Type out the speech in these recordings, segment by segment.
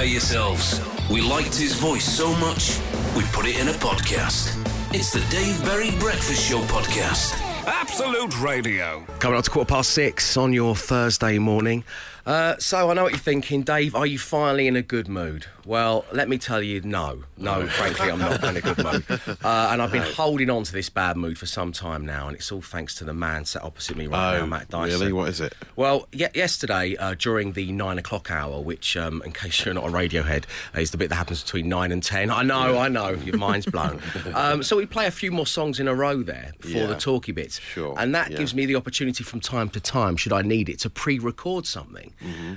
prepare yourselves. We liked his voice so much, we put it in a podcast. It's the Dave Berry Breakfast Show podcast. Absolute Radio. Coming up to quarter past six on your Thursday morning. Uh, so I know what you're thinking, Dave. Are you finally in a good mood? Well, let me tell you, no, no. frankly, I'm not in a good mood, uh, and I've been holding on to this bad mood for some time now, and it's all thanks to the man sat opposite me right now, Oh, Matt Dyson. really? What is it? Well, ye- yesterday uh, during the nine o'clock hour, which, um, in case you're not on Radiohead, is the bit that happens between nine and ten. I know, I know, your mind's blown. um, so we play a few more songs in a row there for Yeah. the talky bits, Sure, and that yeah. gives me the opportunity from time to time, should I need it, to pre-record something.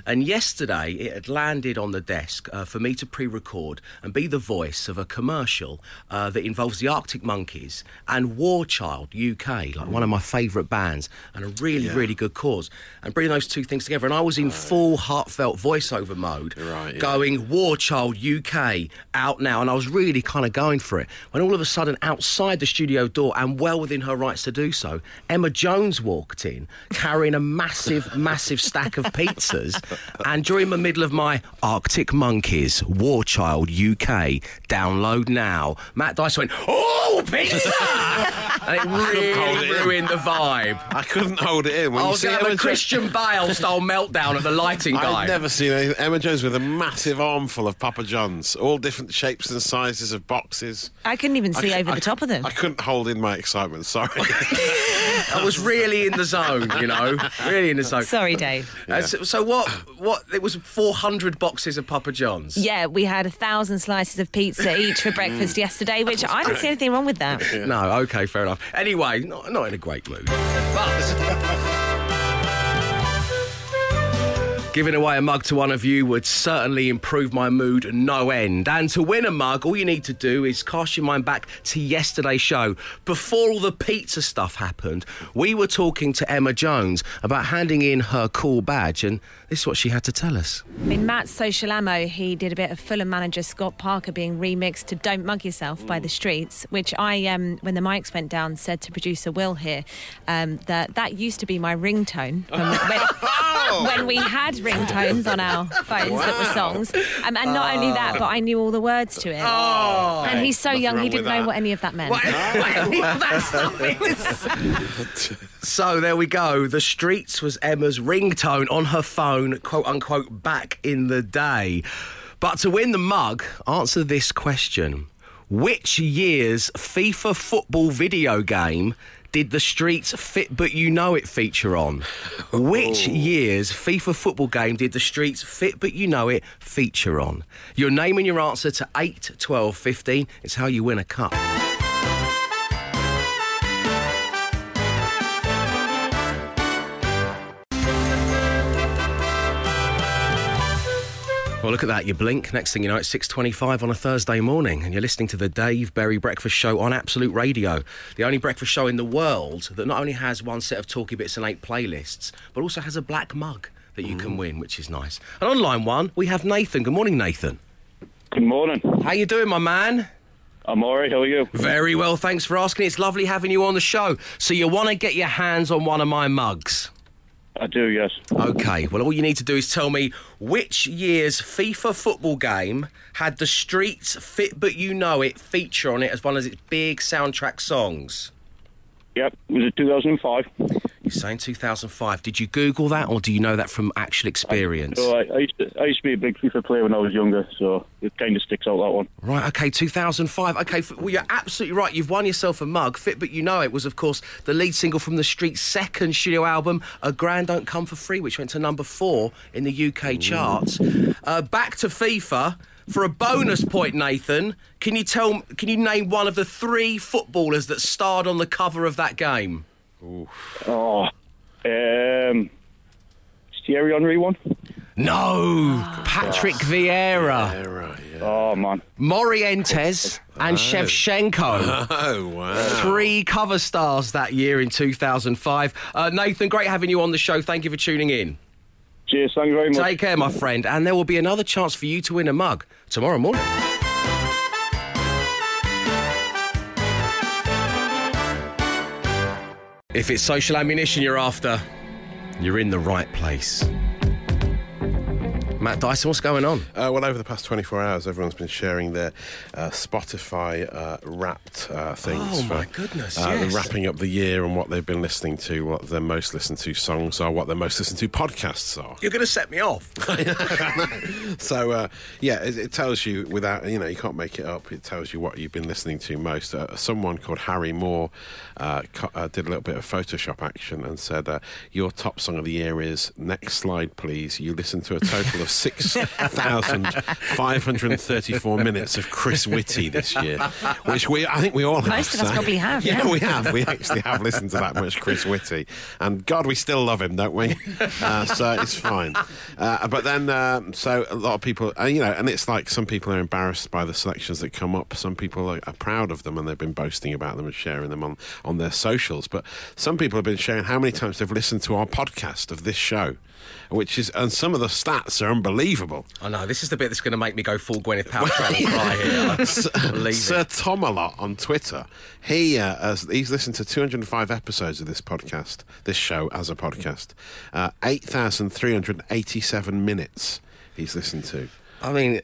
And yesterday it had landed on the desk uh, for me to pre-record and be the voice of a commercial uh, that involves the Arctic Monkeys and War Child UK, like one of my favourite bands, and a really, Yeah. really good cause. And bring those two things together, and I was in full heartfelt voiceover mode, Right, yeah. going War Child UK out now, and I was really kind of going for it. When all of a sudden, outside the studio door, and well within her rights to do so, Emma Jones walked in carrying a massive, massive stack of pizzas. And during the middle of my Arctic Monkeys War Child UK download now, Matt Dice went, "Oh, pizza!" and it really it in. ruined the vibe. I couldn't hold it in. When I you was see going to have a Christian Bale style meltdown at the lighting guy. I've never seen anything. Emma Jones with a massive armful of Papa John's, all different shapes and sizes of boxes. I couldn't even see I- over I the top of them. I couldn't hold in my excitement. Sorry. I was really in the zone, you know, really in the zone. Sorry, Dave. Uh, so, so what? What? It was 400 boxes of Papa John's. Yeah, we had a thousand slices of pizza each for mm. breakfast yesterday, which I don't see anything wrong with that. No, okay, fair enough. Anyway, not, not in a great mood. But. Giving away a mug to one of you would certainly improve my mood no end. And to win a mug, all you need to do is cast your mind back to yesterday's show. Before all the pizza stuff happened, we were talking to Emma Jones about handing in her cool badge, and this is what she had to tell us. In Matt's social ammo, he did a bit of Fulham manager Scott Parker being remixed to "Don't Mug Yourself" by the Streets, which I, um, when the mics went down, said to producer Will here um, that that used to be my ringtone when, when, when we had ringtones on our phones that were songs, um, and not only that, but I knew all the words to it. Oh! and he's so Nothing young, he didn't with know that. what any of that meant. so there we go. The Streets was Emma's ringtone on her phone, quote unquote, back in the day. But to win the mug, answer this question Which year's FIFA football video game did the Streets Fit But You Know It feature on? Which oh. year's FIFA football game did the Streets Fit But You Know It feature on? Your name and your answer to 8, 12, 15. It's how you win a cup. Well, look at that. You blink. Next thing you know, it's 6.25 on a Thursday morning, and you're listening to the Dave Berry Breakfast Show on Absolute Radio, the only breakfast show in the world that not only has one set of talky bits and eight playlists, but also has a black mug that you can mm. win, which is nice. And on line one, we have Nathan. Good morning, Nathan. Good morning. How you doing, my man? I'm alright. How are you? Very well, thanks for asking. It's lovely having you on the show. So you want to get your hands on one of my mugs? I do, yes. Okay, well, all you need to do is tell me which year's FIFA football game had the Streets Fit But You Know It feature on it as one of its big soundtrack songs. Yep. Was it 2005? You're saying 2005. Did you Google that or do you know that from actual experience? So I, I, used to, I used to be a big FIFA player when I was younger, so it kind of sticks out that one. Right, okay, 2005. Okay, well, you're absolutely right. You've won yourself a mug. Fit But You Know It was, of course, the lead single from The Street's second studio album, A Grand Don't Come For Free, which went to number four in the UK charts. Uh, back to FIFA. For a bonus point, Nathan, can you tell? Can you name one of the three footballers that starred on the cover of that game? Oh, um, is Thierry Henry one? No, Patrick Vieira, Yeah, yeah. Oh man, Morientes, and Shevchenko. Oh, wow. Three cover stars that year in 2005. Uh, Nathan, great having you on the show. Thank you for tuning in. cheers, thank you very much. Take care, my friend. And there will be another chance for you to win a mug tomorrow morning. If it's social ammunition you're after, you're in the right place. Matt Dyson, what's going on? Uh, well, over the past 24 hours, everyone's been sharing their uh, Spotify uh, wrapped uh, things. Oh, for, my goodness, uh, yes. Wrapping up the year and what they've been listening to, what their most listened to songs are, what their most listened to podcasts are. You're going to set me off. So, uh, yeah, it, it tells you without, you know, you can't make it up. It tells you what you've been listening to most. Uh, someone called Harry Moore uh, co- uh, did a little bit of Photoshop action and said, uh, Your top song of the year is Next Slide, Please. You listen to a total of 6,534 minutes of Chris Whitty this year, which we, I think we all have. Most of us so- probably have, Yeah, yeah. we have. We actually have listened to that much Chris Whitty. And God, we still love him, don't we? Uh, so it's fine. Uh, but then, um, so a lot of people, uh, you know, and it's like some people are embarrassed by the selections that come up. Some people are, are proud of them and they've been boasting about them and sharing them on, on their socials. But some people have been sharing how many times they've listened to our podcast of this show, which is, and some of the stats are unbelievable. I know, this is the bit that's going to make me go full Gwyneth Paltrow and cry here. Sir it. Tomalot on Twitter, he uh, has, he's listened to 205 episodes of this podcast, this show as a podcast, uh, 8,387 minutes he's listened to. I mean,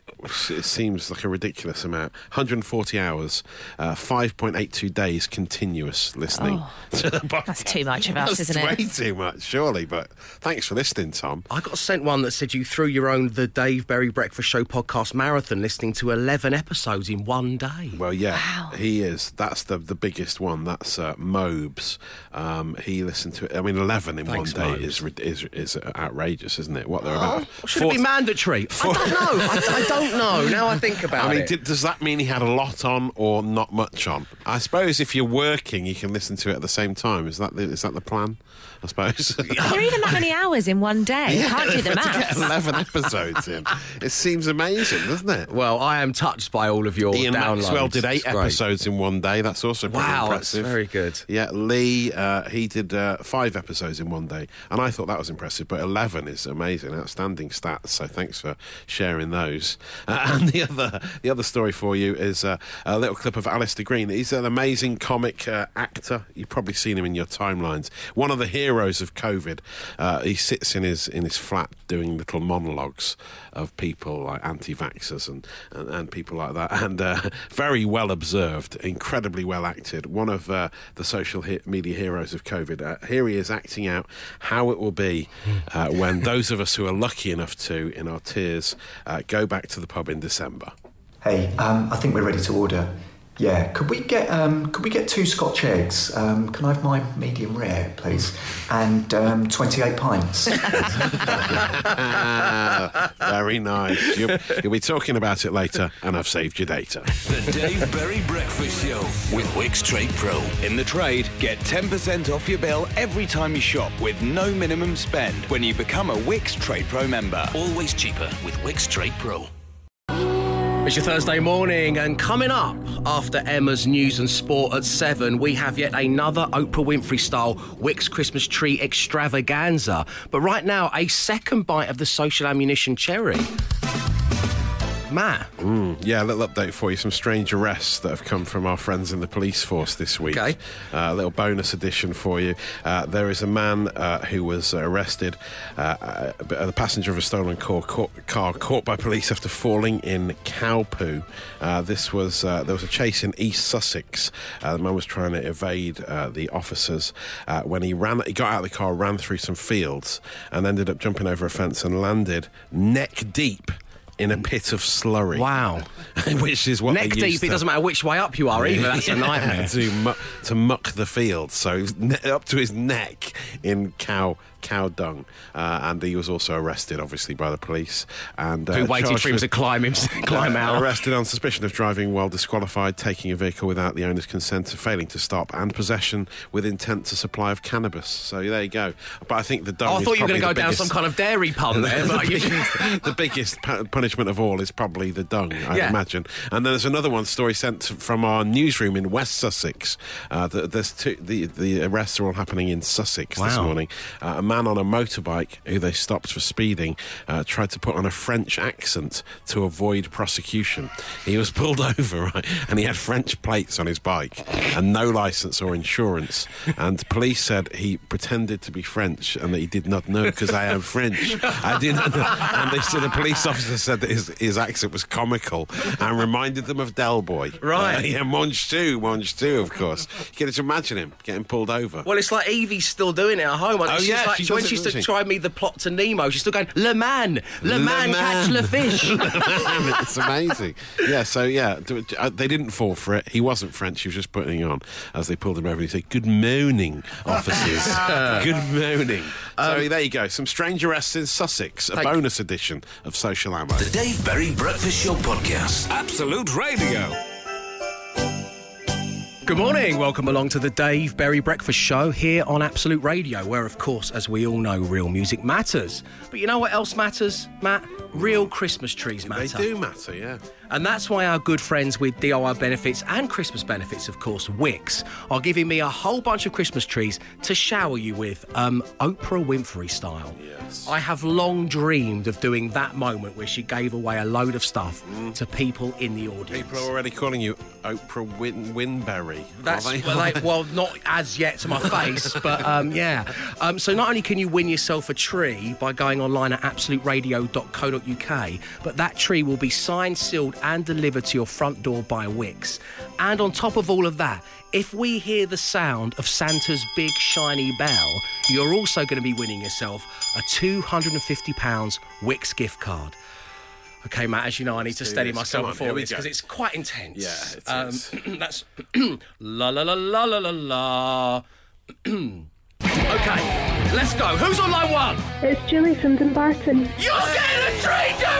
It seems like a ridiculous amount. 140 hours, uh, 5.82 days continuous listening to the podcast. Oh, That's too much of us, That's isn't way it? too much, surely. But thanks for listening, Tom. I got sent one that said you threw your own The Dave Berry Breakfast Show podcast marathon listening to 11 episodes in one day. Well, yeah, Wow. he is. That's the the biggest one. That's uh, Mobes. Um, he listened to. I mean, eleven in Thanks, one day Mobes. is, is is outrageous, isn't it? What they're about. Should it be Fourth- mandatory? I don't know. I, I don't know. Now I think about I mean, it. did, does that mean he had a lot on or not much on? I suppose if you're working, you can listen to it at the same time. Is that the, is that the plan? I suppose. Are even that many hours in one day? You can't do the to get maths. eleven episodes in, it seems amazing, doesn't it? well, I am touched by all of your Ian downloads. Maxwell did eight episodes in one day. That's also pretty Wow, that's impressive. very good. Yeah, Lee, uh, he did uh, five episodes in one day, and I thought that was impressive. But eleven is amazing, outstanding stats. So thanks for sharing those. Uh, and the other, the other story for you is uh, a little clip of Alistair Green. He's an amazing comic uh, actor. You've probably seen him in your timelines. One of the heroes of COVID. Uh, he sits in his in his flat doing little monologues of people like anti-vaxxers and, and, and people like that, and uh, very well observed, incredibly well acted. One of uh, the social he- media heroes of COVID. Here he is acting out how it will be when those of us who are lucky enough to, in our tears, go back to the pub in December. Hey, um, I think we're ready to order. Yeah, could we get um, could we get two Scotch eggs? Um, can I have my medium rare, please? And um, twenty eight pints. Ah, very nice. You'll, you'll be talking about it later, and I've saved your data. The Dave Berry Breakfast Show with Wickes Trade Pro. In the trade, get 10% off your bill every time you shop with no minimum spend when you become a Wickes Trade Pro member. Always cheaper with Wickes Trade Pro. It's your Thursday morning, and coming up after Emma's news and sport at seven, we have yet another Oprah Winfrey style Wickes Christmas tree extravaganza. But right now, a second bite of the social ammunition cherry. Matt, Yeah, a little update for you. Some strange arrests that have come from our friends in the police force this week. Okay. Uh, a little bonus edition for you. Uh, there is a man uh, who was arrested, uh, uh, the passenger of a stolen car, caught, car, caught by police after falling in cow poo. Uh, this was uh, there was a chase in East Sussex. Uh, the man was trying to evade uh, the officers uh, when he ran. He got out of the car, ran through some fields, and ended up jumping over a fence and landed neck deep. In a pit of slurry. wow. which is what Neck deep, used it doesn't matter which way up you are either. That's a nightmare. to, muck, to muck the field. So he was ne- up to his neck in cow cow dung, uh, and he was also arrested, obviously, by the police. And uh, Who waited for him to climb him, climb out. Arrested on suspicion of driving while disqualified, taking a vehicle without the owner's consent, failing to stop, and possession with intent to supply of cannabis. So there you go. But I think the dung. Oh, I thought you were going to go the down some kind of dairy pun there. the biggest, the biggest punishment of all is probably the dung, I'd Yeah. imagine. And then there's another one story sent from our newsroom in West Sussex. Uh, the, there's two, the the arrests are all happening in Sussex this morning. Uh, a man on a motorbike who they stopped for speeding uh, tried to put on a French accent to avoid prosecution. He was pulled over, right, and he had French plates on his bike and no license or insurance. And police said he pretended to be French and that he did not know because I am French. I didn't. know. And they said the police officer said that his, his accent was comical and reminded them of Del Boy. Right. Uh, yeah, Mange tout, Mange tout, of course. You can imagine him getting pulled over. Well, it's like Evie's still doing it at home. Oh, yeah, like, she when she used to try me the plot to Nemo, she's still going, Le Man, Le, Le Man, catch Man." le fish. it's amazing. Yeah, so yeah, d- d- uh, they didn't fall for it. He wasn't French. He was just putting it on as they pulled him over. and He said, "Good morning, officers. Good morning." So there you go. Some strange arrests in Sussex. A Thank- bonus edition of Social Ammo. The Dave Berry Breakfast Show Podcast. Absolute Radio. Good morning. Welcome along to the Dave Berry Breakfast Show here on Absolute Radio, where, of course, as we all know, real music matters. But you know what else matters, Matt? Real Christmas trees matter. They do matter, yeah. And that's why our good friends with DIY benefits and Christmas benefits, of course, Wickes, are giving me a whole bunch of Christmas trees to shower you with, um, Oprah Winfrey style. Yes. I have long dreamed of doing that moment where she gave away a load of stuff to people in the audience. People are already calling you Oprah Win- Winberry. That's they? well, like, well, not as yet to my face, but um, yeah. Um, so not only can you win yourself a tree by going online at absoluteradio.co.uk, but that tree will be signed, sealed, and delivered to your front door by Wickes. And on top of all of that, if we hear the sound of Santa's big shiny bell, you're also going to be winning yourself a £250 Wickes gift card. Okay, Matt, as you know, I need to steady this. myself on, before we this go. because it's quite intense. Yeah, it um. That's la la la la la la la. okay, let's go. Who's on line one? It's Julie from Dumbarton. You're getting a tree, Julie! Julie,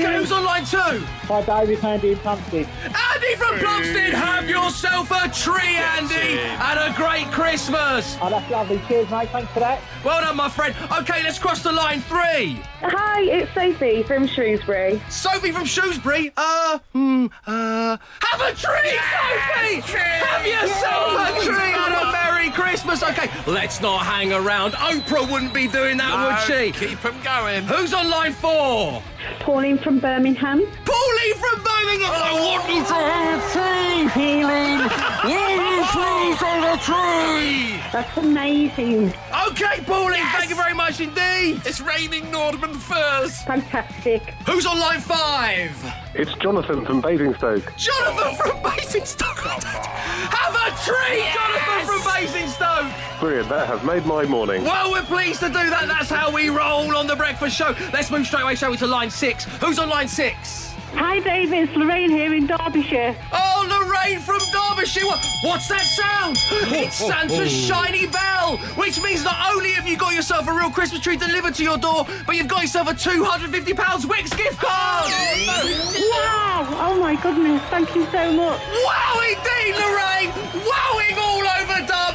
done! Okay, who's on line two? Hi, David Andy in Pumpkin. Andy from Plumstead, have yourself a tree, Andy! And a great Christmas! Oh, that's lovely. Cheers, mate. Thanks for that. Well done, my friend. Okay, let's cross the line three. Hi, it's Sophie from Shrewsbury. Sophie from Shrewsbury. Uh, hmm, uh, have a tree, Sophie! Have yourself a tree and a Merry Christmas. Okay, let's not hang around. Oprah wouldn't be doing that, would she? Keep them going. Who's on line four? Pauline from Birmingham. Pauline from Birmingham. I want you to have a tree, Pauline. Will you please have a tree? That's amazing. Okay, Pauline, thank you very much indeed. It's raining Nordman firs. Fantastic. Who's on line five? It's Jonathan from Basingstoke. Jonathan from Basingstoke. Have a tree, Jonathan from Basingstoke. Brilliant, that has made my morning. Well, we're pleased to do that. That's how we roll on the breakfast show. Let's move straight away, shall we, to line six. Who's on line six? Hi, David. It's Lorraine here in Derbyshire. Oh, Lorraine from Derbyshire. What's that sound? It's Santa's shiny bell, which means not only have you got yourself a real Christmas tree delivered to your door, but you've got yourself a £250 Wickes gift card. Wow. Oh, my goodness. Thank you so much. Wow, indeed, Lorraine! Wowing all over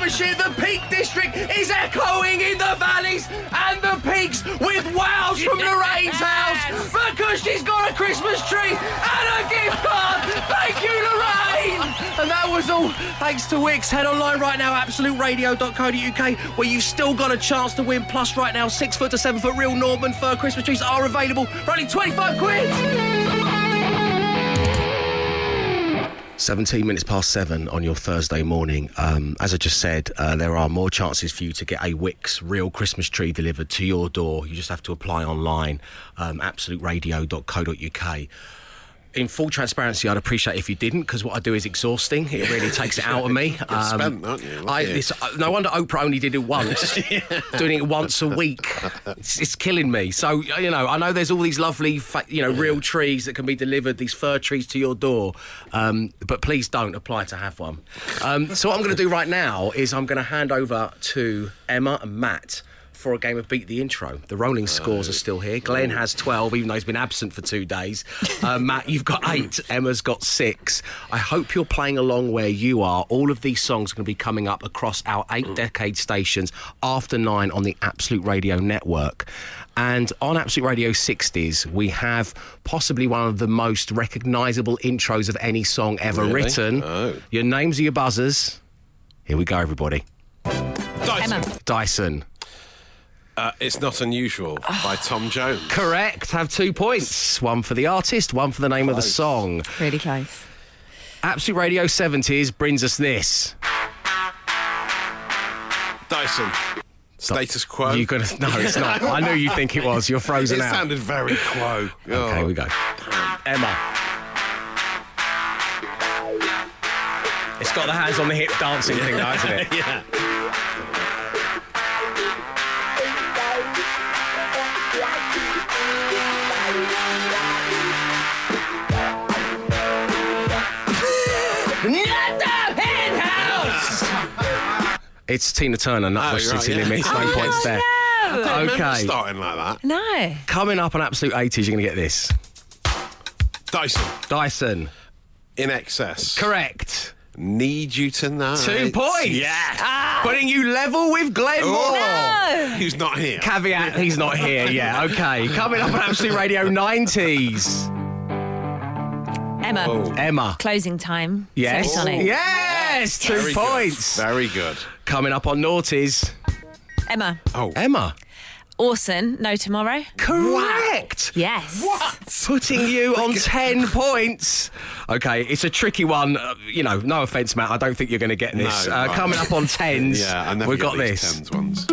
Derbyshire. The Peak District is echoing in the valleys and the peaks with wows from Lorraine's house because she's got a Christmas tree and a gift card. Thank you, Lorraine! And that was all thanks to Wickes. Head online right now, absoluteradio.co.uk, where you've still got a chance to win. Plus, right now, six foot to seven foot real Nordman fir Christmas trees are available for only 25 quid. 17 minutes past seven on your Thursday morning. Um, as I just said, uh, there are more chances for you to get a Wickes real Christmas tree delivered to your door. You just have to apply online, um, absoluteradio.co.uk. In full transparency, I'd appreciate if you didn't, because what I do is exhausting. It really takes it out of me. You're spent, aren't you? I, at you. it's, uh, no wonder Oprah only did it once. Doing it once a week, it's, it's killing me. So you know, I know there's all these lovely, fa- you know, real trees that can be delivered, these fir trees to your door. Um, but please don't apply to have one. Um, so what I'm going to do right now is I'm going to hand over to Emma and Matt. For a game of Beat the Intro. The rolling scores are still here. Glenn has 12, even though he's been absent for two days. Uh, Matt, you've got eight. Emma's got six. I hope you're playing along where you are. All of these songs are going to be coming up across our eight decade stations after nine on the Absolute Radio Network. And on Absolute Radio 60s, we have possibly one of the most recognisable intros of any song ever Really? written. Oh. Your names are your buzzers. Here we go, everybody. Dyson. Emma. Dyson. Uh, it's not unusual by Tom Jones. Correct. Have two points. One for the artist, one for the name of the song. Really close. Absolute Radio 70s brings us this. Dyson. Status quo. You're gonna? No, it's not. I knew you'd think it was. You're frozen out. it out. sounded very quo. Okay, Oh. here we go. Emma. It's got the hands on the hip dancing thing, though, hasn't it? yeah. It's Tina Turner, Nutbush Oh, you're right, City yeah. Limits. No oh, points there. I don't Okay. starting like that. No. Coming up on Absolute 80s, you're going to get this. Dyson. Dyson. INXS. Correct. Need you tonight. Two points. Yeah. Putting you level with Glenn Moore. Oh. Who's not here? Caveat, he's not here. Yeah, okay. Coming up on Absolute Radio 90s. Emma. Emma. Closing time. Yes. Semisonic. Yes. Two Very good. points. Very good. Coming up on Naughties. Emma. Oh. Emma. Orson. No tomorrow. Correct. Yes. What? Putting you on 10 points. Okay, it's a tricky one. Uh, you know, no offence, Matt. I don't think you're going to get this. No, uh, right. coming up on 10s. Yeah, I never We've get got these this. tens ones.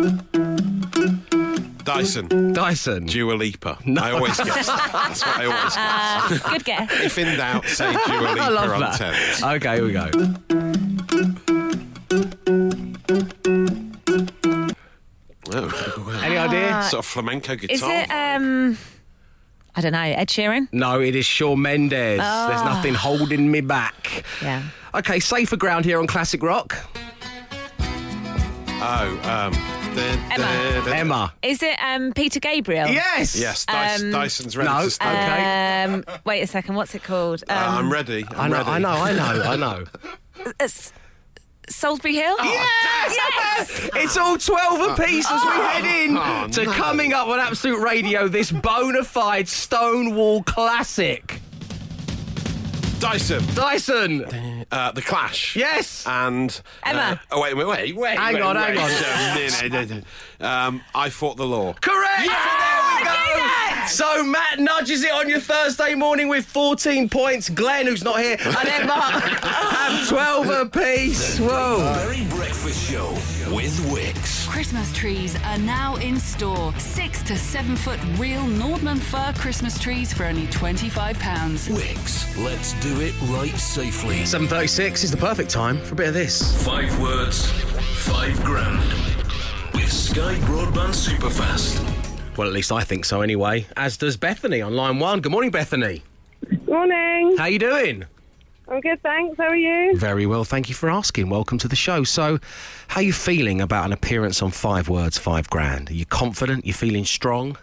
Dyson. Dyson. Dua Lipa. I always guess. That's what I always guess. Uh, good guess. if in doubt, say Dua Lipa I love on that. tens. Okay, here we go. Oh, Any idea? sort of flamenco guitar. Is it? Um. I don't know. Ed Sheeran. No, it is Shawn Mendes. There's nothing holding me back. Yeah. Okay, safer ground here on Classic Rock. Oh, um. Da- Emma. da- da- Emma. Is it um Peter Gabriel? Yes. Yes, Dyson, Um, Dyson's ready No. to start. Okay. Um. Wait a second. What's it called? Um, Uh, I'm ready. I I'm know, ready. I know, I know, I know. it's Solsbury Hill. Yes! It's all 12 apiece as we head in Oh, to no. coming up on Absolute Radio, this bona fide Stonewall classic. Dyson. Dyson. Uh, the Clash. Yes. And Emma. Uh, oh wait, wait, wait, wait. Hang wait, on, wait. hang on. um, I fought the law. Correct. So there we go. So Matt nudges it on your Thursday morning with 14 points. Glenn, who's not here, and Emma have 12 apiece. Whoa. Berry Breakfast Show with Wickes. Christmas trees are now in store. Six to seven foot real Nordman fir Christmas trees for only £25. Wickes. Let's do it right safely. 7.36 is the perfect time for a bit of this. Five words, five grand. With Sky Broadband Superfast. Well, at least I think so anyway. As does Bethany on line one. Good morning, Bethany. Morning. How you doing? I'm good, thanks. How are you? Very well, thank you for asking. Welcome to the show. So, how are you feeling about an appearance on Five Words, Five Grand? Are you confident? You feeling strong?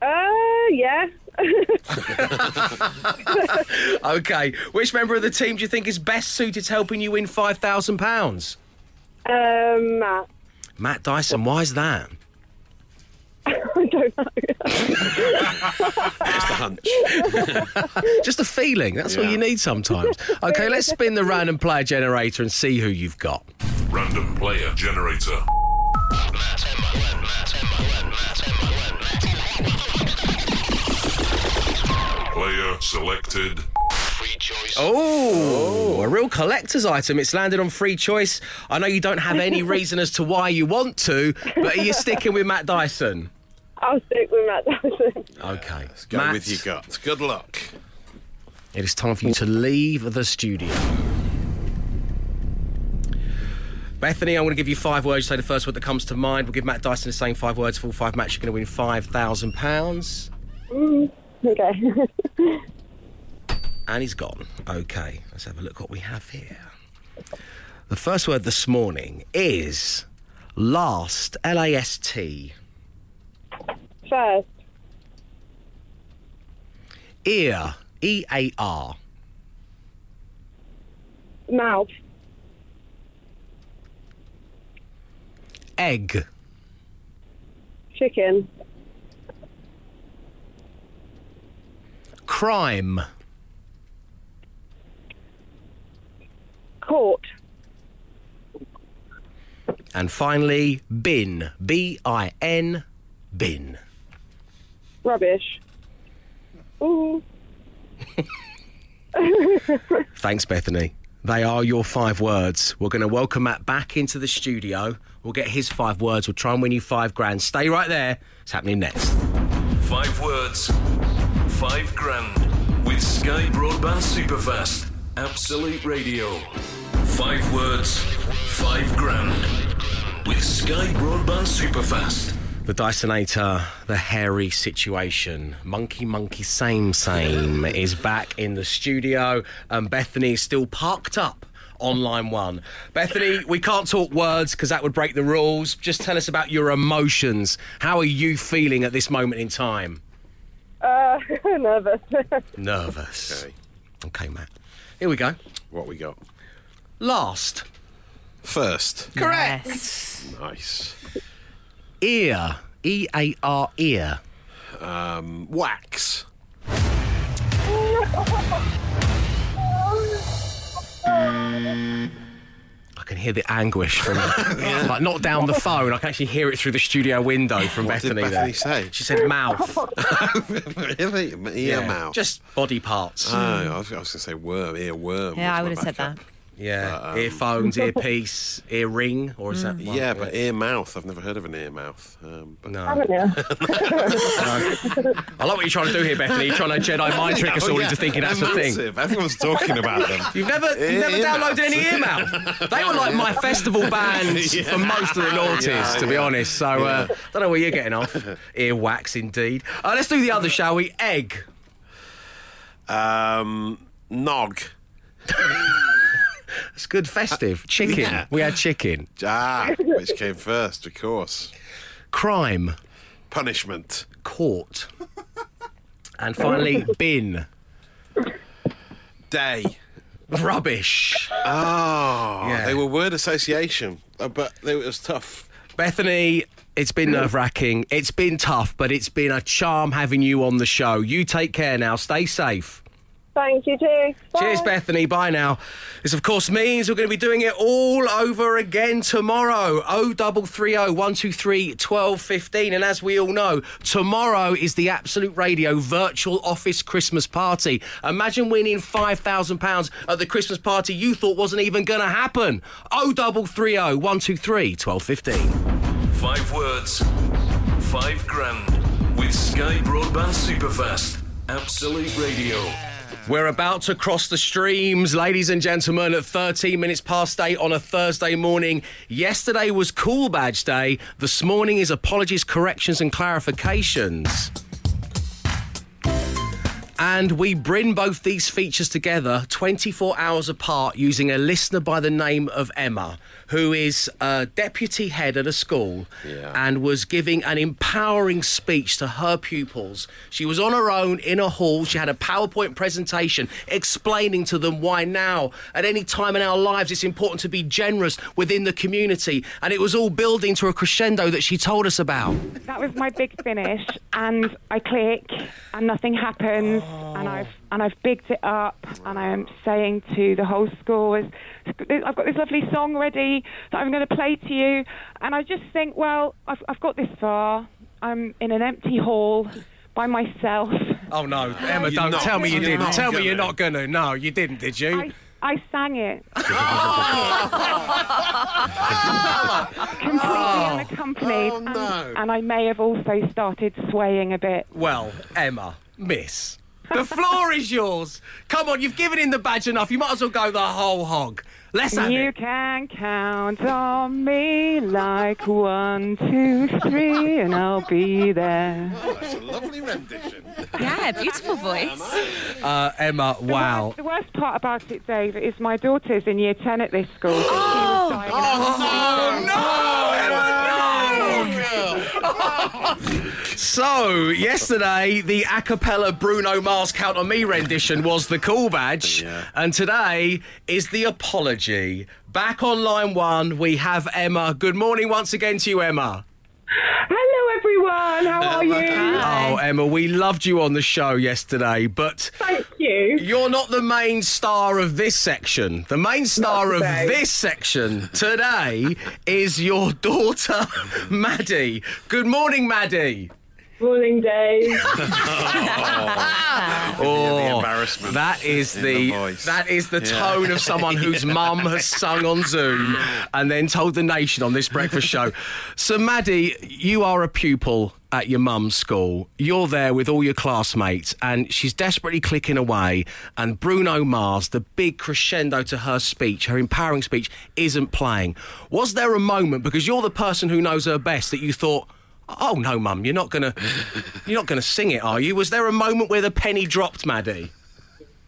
Uh, yeah. Okay. Which member of the team do you think is best suited to helping you win five thousand pounds? Um, Matt. Matt Dyson. Why is that? I don't know. Just a hunch. Just a feeling. That's all Yeah. you need sometimes. Okay, let's spin the random player generator and see who you've got. Random player generator. Player selected. Oh, oh, a real collector's item. It's landed on free choice. I know you don't have any reason as to why you want to, but are you sticking with Matt Dyson? I'll stick with Matt Dyson. Okay. Go Matt, with your guts. Good luck. It is time for you to leave the studio. Bethany, I'm going to give you five words. Say the first word that comes to mind. We'll give Matt Dyson the same five words for all five matches. You're going to win five thousand pounds, mm, Okay. and he's gone. Okay, let's have a look what we have here. The first word this morning is last. L A S T. First. Ear. E A R. Mouth. Egg. Chicken. Crime. Court. And finally, bin. B I N. Bin. Rubbish. Ooh. Thanks, Bethany. They are your five words. We're going to welcome Matt back into the studio. We'll get his five words. We'll try and win you five grand. Stay right there. It's happening next. Five words, five grand with Sky Broadband Superfast. Absolute Radio. Five words, five grand with Sky Broadband Superfast. The Dysonator, the hairy situation. Monkey, monkey, same, same is back in the studio, and Bethany is still parked up on line one. Bethany, we can't talk words because that would break the rules. Just tell us about your emotions. How are you feeling at this moment in time? Uh, nervous. Nervous. Okay. Okay, Matt. Here we go. What we got? Last. First. Correct. Nice. Ear. E A R ear. Um, wax. I can hear the anguish from, like, not down the phone. I can actually hear it through the studio window from What did Bethany. Bethany there. say? She said mouth. Ear, Yeah, mouth. Just body parts. Oh, I was, I was going to say worm, ear worm. Yeah, was I my would have said backup. That. yeah. um, Earphones, earpiece, earring, or is that? one? Yeah, but ear mouth. I've never heard of an ear mouth. Um, but No. Haven't you? I like what you're trying to do here, Bethany. You're trying to Jedi mind trick us Oh, all yeah, into thinking that's they're a thing. Everyone's talking about them. You've never, you've never Ear downloaded mouth. any earmouth. They were like my festival bands Yeah. for most of the noughties, Yeah, to be yeah. honest. So, uh, don't know where you're getting off. Earwax, indeed. Uh, let's do the other, shall we? Egg. Um, nog. It's good festive. Chicken. Yeah. We had chicken. Ah, which came first, of course. Crime. Punishment. Court. And finally, bin. Day. Rubbish. Oh, Yeah. they were word association, uh, but it was tough. Bethany, it's been nerve wracking. It's been tough, but it's been a charm having you on the show. You take care now. Stay safe. Thank you too. Cheers, Bethany. Bye now. This, of course, means we're going to be doing it all over again tomorrow. O double three O one two three twelve fifteen. And as we all know, tomorrow is the Absolute Radio virtual office Christmas party. Imagine winning five thousand pounds at the Christmas party you thought wasn't even going to happen. O double three O one two three twelve fifteen. Five words, five grand with Sky Broadband Superfast. Absolute Radio. We're about to cross the streams, ladies and gentlemen, at 13 minutes past 8 on a Thursday morning. Yesterday was Cool Badge Day. This morning is Apologies, Corrections and Clarifications. And we bring both these features together 24 hours apart using a listener by the name of Emma, who is a deputy head at a school Yeah. and was giving an empowering speech to her pupils. She was on her own in a hall. She had a PowerPoint presentation explaining to them why now, at any time in our lives, it's important to be generous within the community. And it was all building to a crescendo that she told us about. That was my big finish, and I click, and nothing happens, and I've and I've bigged it up, and I am saying to the whole school, is, "I've got this lovely song ready that I'm going to play to you," and I just think, well, I've I've got this far. I'm in an empty hall by myself. Oh no, Emma! Don't not- tell me you didn't. not Tell me you're not gonna. No, you didn't, did you? I, I sang it. Completely oh. unaccompanied. Oh, and- and I may have also started swaying a bit. Well, Emma, Miss, the floor is yours. Come on, you've given in the badge enough. You might as well go the whole hog. Let's have You it. can count on me like one, two, three, and I'll be there. Oh, that's a lovely rendition. Yeah, beautiful voice. Uh, Emma, The wow. worst, the worst part about it, Dave, is my daughter's in year 10 at this school. So Oh! she was dying So, yesterday, the a cappella Bruno Mars Count on Me rendition was the cool badge. Yeah. And today is the apology. Back on line one, we have Emma. Good morning once again to you, Emma. Hello, everyone. How are you? Oh, Emma. We loved you on the show yesterday, but Thank you. you're not the main star of this section. The main star of today. this section today is your daughter, Maddie. Good morning, Maddie. Morning, Dave. Oh, the oh, embarrassment That is the, the voice. that is the Yeah. tone of someone whose mum has sung on Zoom and then told the nation on this breakfast show. So, Maddie, you are a pupil at your mum's school. You're there with all your classmates, and she's desperately clicking away. And Bruno Mars, the big crescendo to her speech, her empowering speech, isn't playing. Was there a moment because you're the person who knows her best that you thought? Oh no, Mum! You're not gonna, you're not gonna sing it, are you? Was there a moment where the penny dropped, Maddie?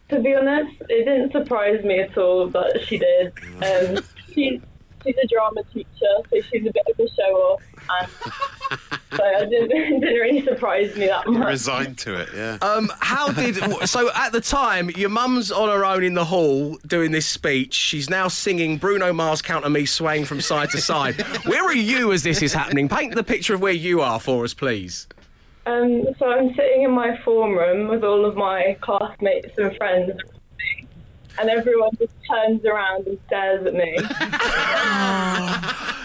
to be honest, it didn't surprise me at all, but she did. Um, she's she's a drama teacher, so she's a bit of a show off, and so it didn't, didn't really surprise me that much. Resigned to it, yeah. Um, how did so at the time your mum's on her own in the hall doing this speech? She's now singing Bruno Mars "Count on Me," swaying from side to side. Where are you as this is happening? Paint the picture of where you are for us, please. Um, so I'm sitting in my form room with all of my classmates and friends, and everyone just turns around and stares at me.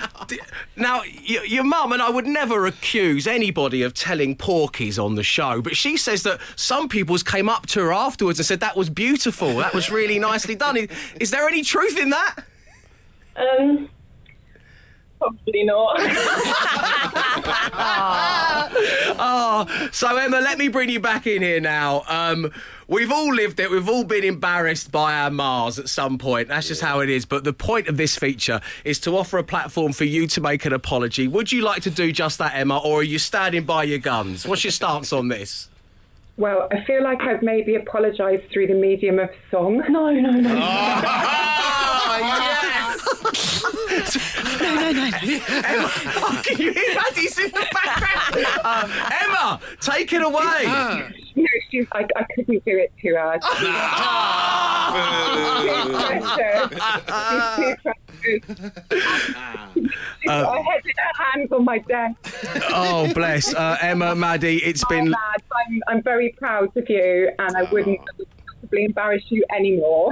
Now, y- your mum and I would never accuse anybody of telling porkies on the show, but she says that some people's came up to her afterwards and said that was beautiful, that was really nicely done. Is, is there any truth in that? Um, probably not. Oh, so Emma, let me bring you back in here now. Um, we've all lived it. We've all been embarrassed by our Mars at some point. That's just how it is. But the point of this feature is to offer a platform for you to make an apology. Would you like to do just that, Emma, or are you standing by your guns? What's your stance on this? Well, I feel like I've maybe apologised through the medium of song. No, no, no. Ah, no, no, no. Emma, oh, can you hear Maddie's in the background? Uh, Emma, take it away. No, she's, I, I couldn't do it to her. She's too pressured. She's too pressured. She's got her head hands on my desk. Oh, bless. Uh, Emma, Maddie, it's Oh, been. lad, I'm, I'm very proud of you, and I wouldn't embarrass you anymore.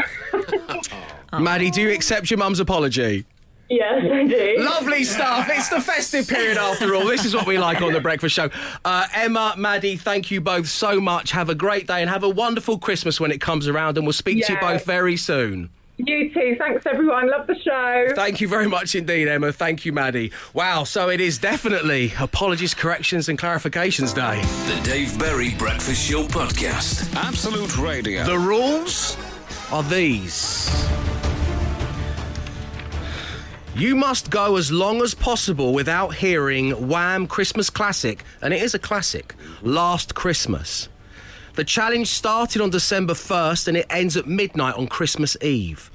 Maddie, do you accept your mum's apology? Yes, I do. Lovely stuff. It's the festive period after all. This is what we like on the breakfast show. Uh, Emma, Maddie, thank you both so much. Have a great day and have a wonderful Christmas when it comes around. And we'll speak to you both very soon. You too. Thanks, everyone. Love the show. Thank you very much indeed, Emma. Thank you, Maddie. Wow, so it is definitely apologies, corrections, and clarifications day. The Dave Berry Breakfast Show Podcast. Absolute Radio. The rules are these. You must go as long as possible without hearing Wham Christmas Classic, and it is a classic, Last Christmas. The challenge started on December 1st and it ends at midnight on Christmas Eve.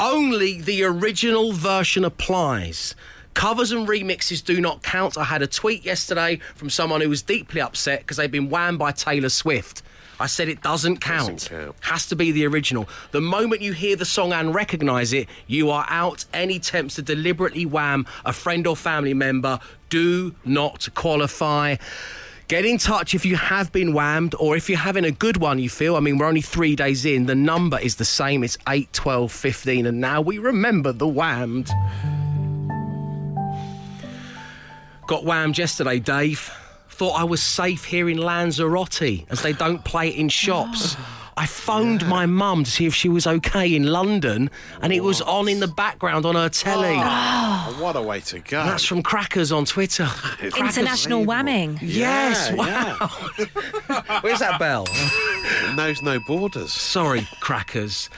Only the original version applies. Covers and remixes do not count. I had a tweet yesterday from someone who was deeply upset because they'd been whammed by Taylor Swift. I said it doesn't count. Has to be the original. The moment you hear the song and recognise it, you are out. Any attempts to deliberately wham a friend or family member do not qualify. Get in touch if you have been whammed or if you're having a good one, you feel. I mean, we're only three days in. The number is the same. It's 8, 12, 15. And now we remember the whammed. Got whammed yesterday, Dave. Thought I was safe here in Lanzarote as they don't play it in shops. Oh. I phoned my mum to see if she was okay in London and it was on in the background on her telly. Oh, what a way to go. That's from Crackers on Twitter. International whamming. Yes, Yeah, wow. Where's that bell? It knows no borders. Sorry, Crackers.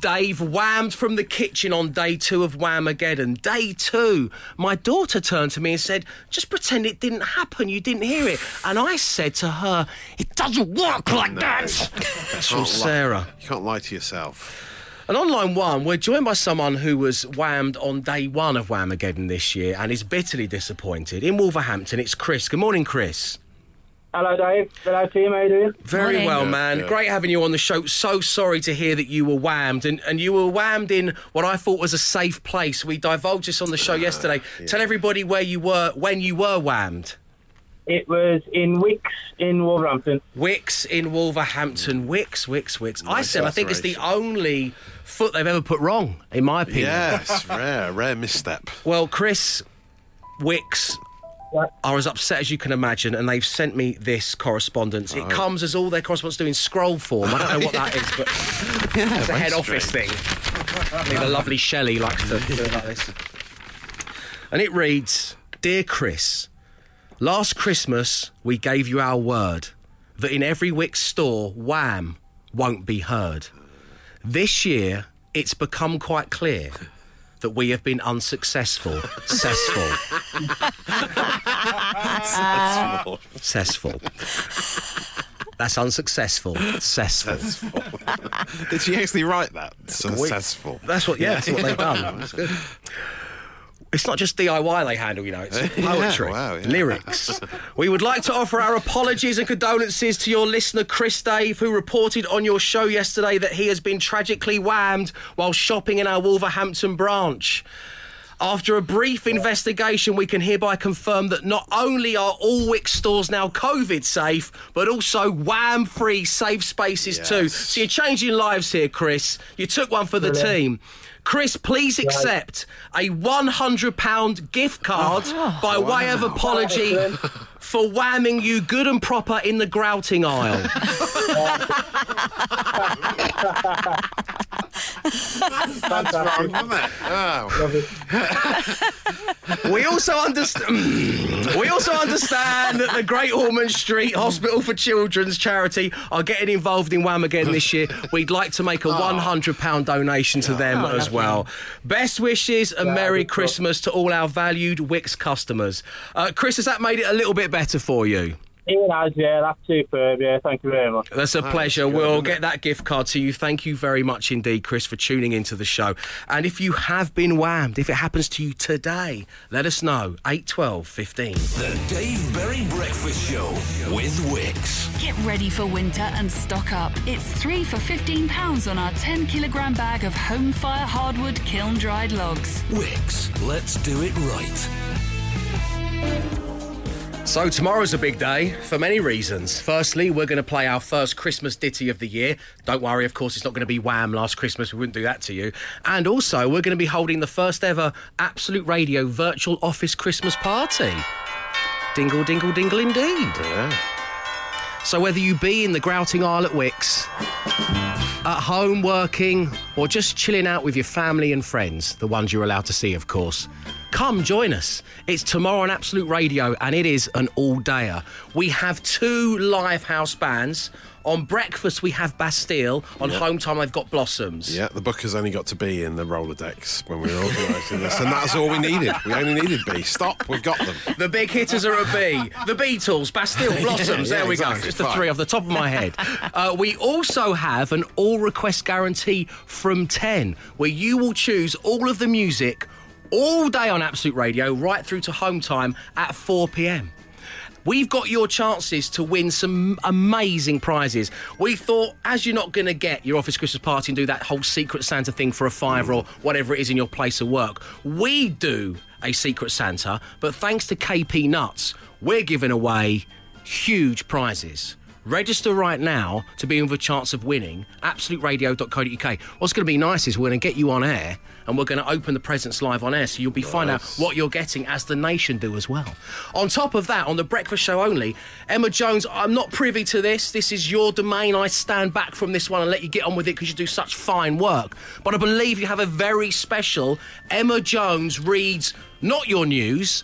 Dave whammed from the kitchen on day two of Whamageddon. Day two, my daughter turned to me and said, Just pretend it didn't happen, you didn't hear it. And I said to her, It doesn't work like that. That's from Sarah. You can't lie to yourself. And on line one, we're joined by someone who was whammed on day one of Whamageddon this year and is bitterly disappointed. In Wolverhampton, it's Chris. Good morning, Chris. Hello, Dave. Hello, team. How you doing? Very Morning. well, man. good. Great having you on the show. So sorry to hear that you were whammed, and, and you were whammed in what I thought was a safe place. We divulged this on the show yesterday. Tell everybody where you were when you were whammed. It was in Wickes in Wolverhampton. Wickes in Wolverhampton. Wickes, Wickes, Wickes. I said I think it's the only foot they've ever put wrong, in my opinion. Yes, rare, rare misstep. Well, Chris, Wickes are as upset as you can imagine, and they've sent me this correspondence. It Oh. comes as all their correspondence do in scroll form. I don't know what that is, but it's a head office thing. I mean, the lovely Shelley likes to do it like this. And it reads Dear Chris, last Christmas we gave you our word that in every Wickes store, Wham won't be heard. This year, it's become quite clear that we have been unsuccessful. Successful. Successful. Successful. That's unsuccessful. Successful. Did she actually write that? Successful. That's what, yeah, that's what they've done. That's good. It's not just DIY they handle, you know, it's Yeah, poetry, wow, yeah. lyrics. we would like to offer our apologies and condolences to your listener, Chris Dave, who reported on your show yesterday that he has been tragically whammed while shopping in our Wolverhampton branch. After a brief investigation, we can hereby confirm that not only are all Wickes stores now COVID safe, but also wham free safe spaces too. So you're changing lives here, Chris. You took one for the team. Chris, please accept a £100 gift card oh, oh. by way of apology for whamming you good and proper in the grouting aisle. That's wrong, isn't it? Oh. we also understand. we also understand that the Great Ormond Street Hospital for Children's charity are getting involved in Wham again this year. We'd like to make a one hundred pound donation to them Oh, as well. Best wishes and Yeah, Merry. Christmas to all our valued Wickes customers. Uh, Chris, has that made it a little bit better for you? It has, yeah, that's superb, yeah, thank you very much. That's a pleasure. we'll get that gift card to you. Thank you very much indeed, Chris, for tuning into the show. And if you have been whammed, if it happens to you today, let us know. 8, 12, 15. The Dave Berry Breakfast Show with Wickes. Get ready for winter and stock up. It's three for £15 on our 10 kilogram bag of home fire hardwood kiln dried logs. Wickes, let's do it right. So, tomorrow's a big day for many reasons. Firstly, we're going to play our first Christmas ditty of the year. Don't worry, of course, it's not going to be Wham last Christmas. We wouldn't do that to you. And also, we're going to be holding the first ever Absolute Radio virtual office Christmas party. Dingle, dingle, dingle indeed. So, whether you be in the grouting aisle at Wickes, at home working, or just chilling out with your family and friends, the ones you're allowed to see, of course, come join us. It's tomorrow on Absolute Radio, and it is an all dayer. We have two live house bands. On breakfast, we have Bastille. On Yeah. home time, they've got Blossoms. Yeah, the book has only got to be in the Rolodex when we were organising this, and that's all we needed. We only needed B. Stop, we've got them. The big hitters are a B. The Beatles, Bastille, Blossoms. Yeah, there we exactly. go. Just the three off the top of my head. Uh, we also have an all request guarantee from 10, where you will choose all of the music all day on Absolute Radio, right through to home time at 4 pm. We've got your chances to win some amazing prizes. We thought, as you're not going to get your office Christmas party and do that whole Secret Santa thing for a fiver or whatever it is in your place of work, we do a Secret Santa, but thanks to KP Nuts, we're giving away huge prizes. Register right now to be with a chance of winning. AbsoluteRadio.co.uk. What's going to be nice is we're going to get you on air and we're going to open the presents live on air so you'll be find out what you're getting as the nation do as well. On top of that, on the breakfast show only, Emma Jones, I'm not privy to this. This is your domain. I stand back from this one and let you get on with it because you do such fine work. But I believe you have a very special Emma Jones reads not your news,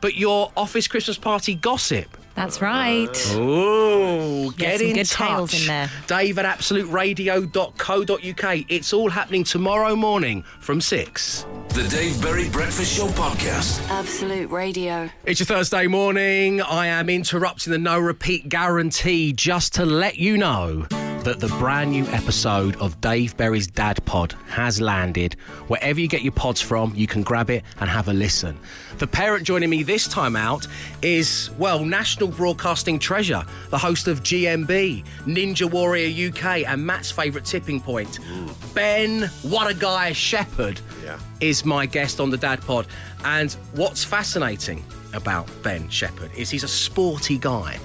but your office Christmas party gossip. That's right. Oh, get some in good touch. tales in there. Dave at absoluteradio.co.uk. It's all happening tomorrow morning from 6. The Dave Berry Breakfast Show podcast. Absolute Radio. It's your Thursday morning. I am interrupting the no repeat guarantee just to let you know that the brand new episode of Dave Berry's Dad Pod has landed. Wherever you get your pods from, you can grab it and have a listen. The parent joining me this time out is, well, national broadcasting treasure, the host of GMB, Ninja Warrior UK, and Matt's favourite tipping point. Ben, what a guy, Shephard, Yeah. is my guest on the Dad Pod. And what's fascinating about Ben Shephard is he's a sporty guy.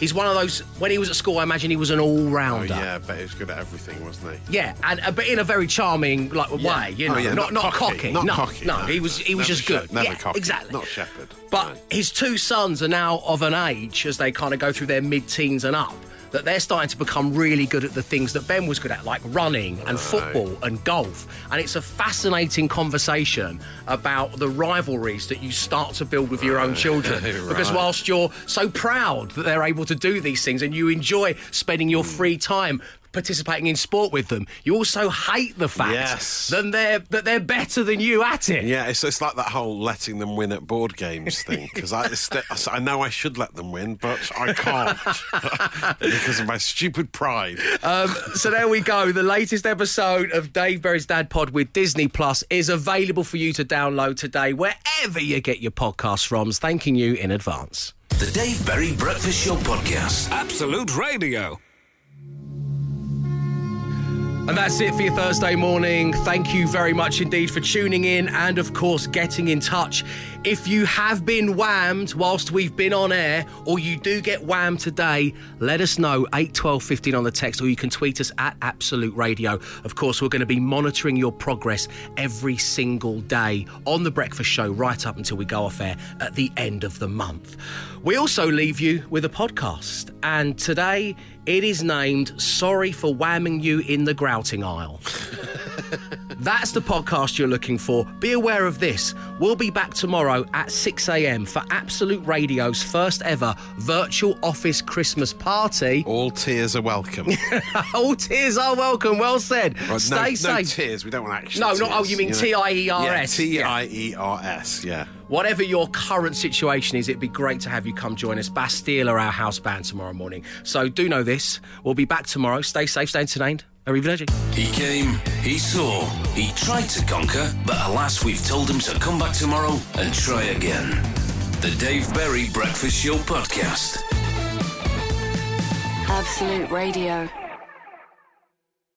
He's one of those. When he was at school, I imagine he was an Oh, all-rounder. Oh, yeah, but he was good at everything, wasn't he? Yeah, and uh, but in a very charming like Yeah. way, you Oh, know, yeah, not not not cocky, cocky, not no, cocky, no, no. he was he was just Shep- good, never yeah, cocky, exactly, not Shephard. But his two sons are now of an age as they kind of go through their mid-teens and up. That they're starting to become really good at the things that Ben was good at, like running and football and golf. And it's a fascinating conversation about the rivalries that you start to build with your own children. Because whilst you're so proud that they're able to do these things and you enjoy spending your free time participating in sport with them, you also hate the fact Yes. that they're that they're better than you at it. Yeah, it's, it's like that whole letting them win at board games thing. Because I, I know I should let them win, but I can't because of my stupid pride. Um, so there we go. The latest episode of Dave Berry's Dad Pod with Disney Plus is available for you to download today wherever you get your podcasts from. Thanking you in advance. The Dave Berry Breakfast Show Podcast. Absolute Radio. And that's it for your Thursday morning. Thank you very much indeed for tuning in and, of course, getting in touch. If you have been whammed whilst we've been on air, or you do get whammed today, let us know 8 12 15 on the text, or you can tweet us at Absolute Radio. Of course, we're going to be monitoring your progress every single day on The Breakfast Show right up until we go off air at the end of the month. We also leave you with a podcast, and today it is named Sorry for Whamming You in the Grouting Aisle. That's the podcast you're looking for. Be aware of this. We'll be back tomorrow at 6 a.m. for Absolute Radio's first ever virtual office Christmas party. All tears are welcome. All tears are welcome. Well said. Right, no, Stay no safe. tears. We don't want action. No, not- oh, you mean know? T-I-E-R-S. Yeah, T I E R S. Yeah. Whatever your current situation is, it'd be great to have you come join us. Bastille are our house band tomorrow morning. So do know this. We'll be back tomorrow. Stay safe, stay entertained. Arrivederci. He came, he saw, he tried to conquer, but alas, we've told him to come back tomorrow and try again. The Dave Berry Breakfast Show Podcast. Absolute Radio.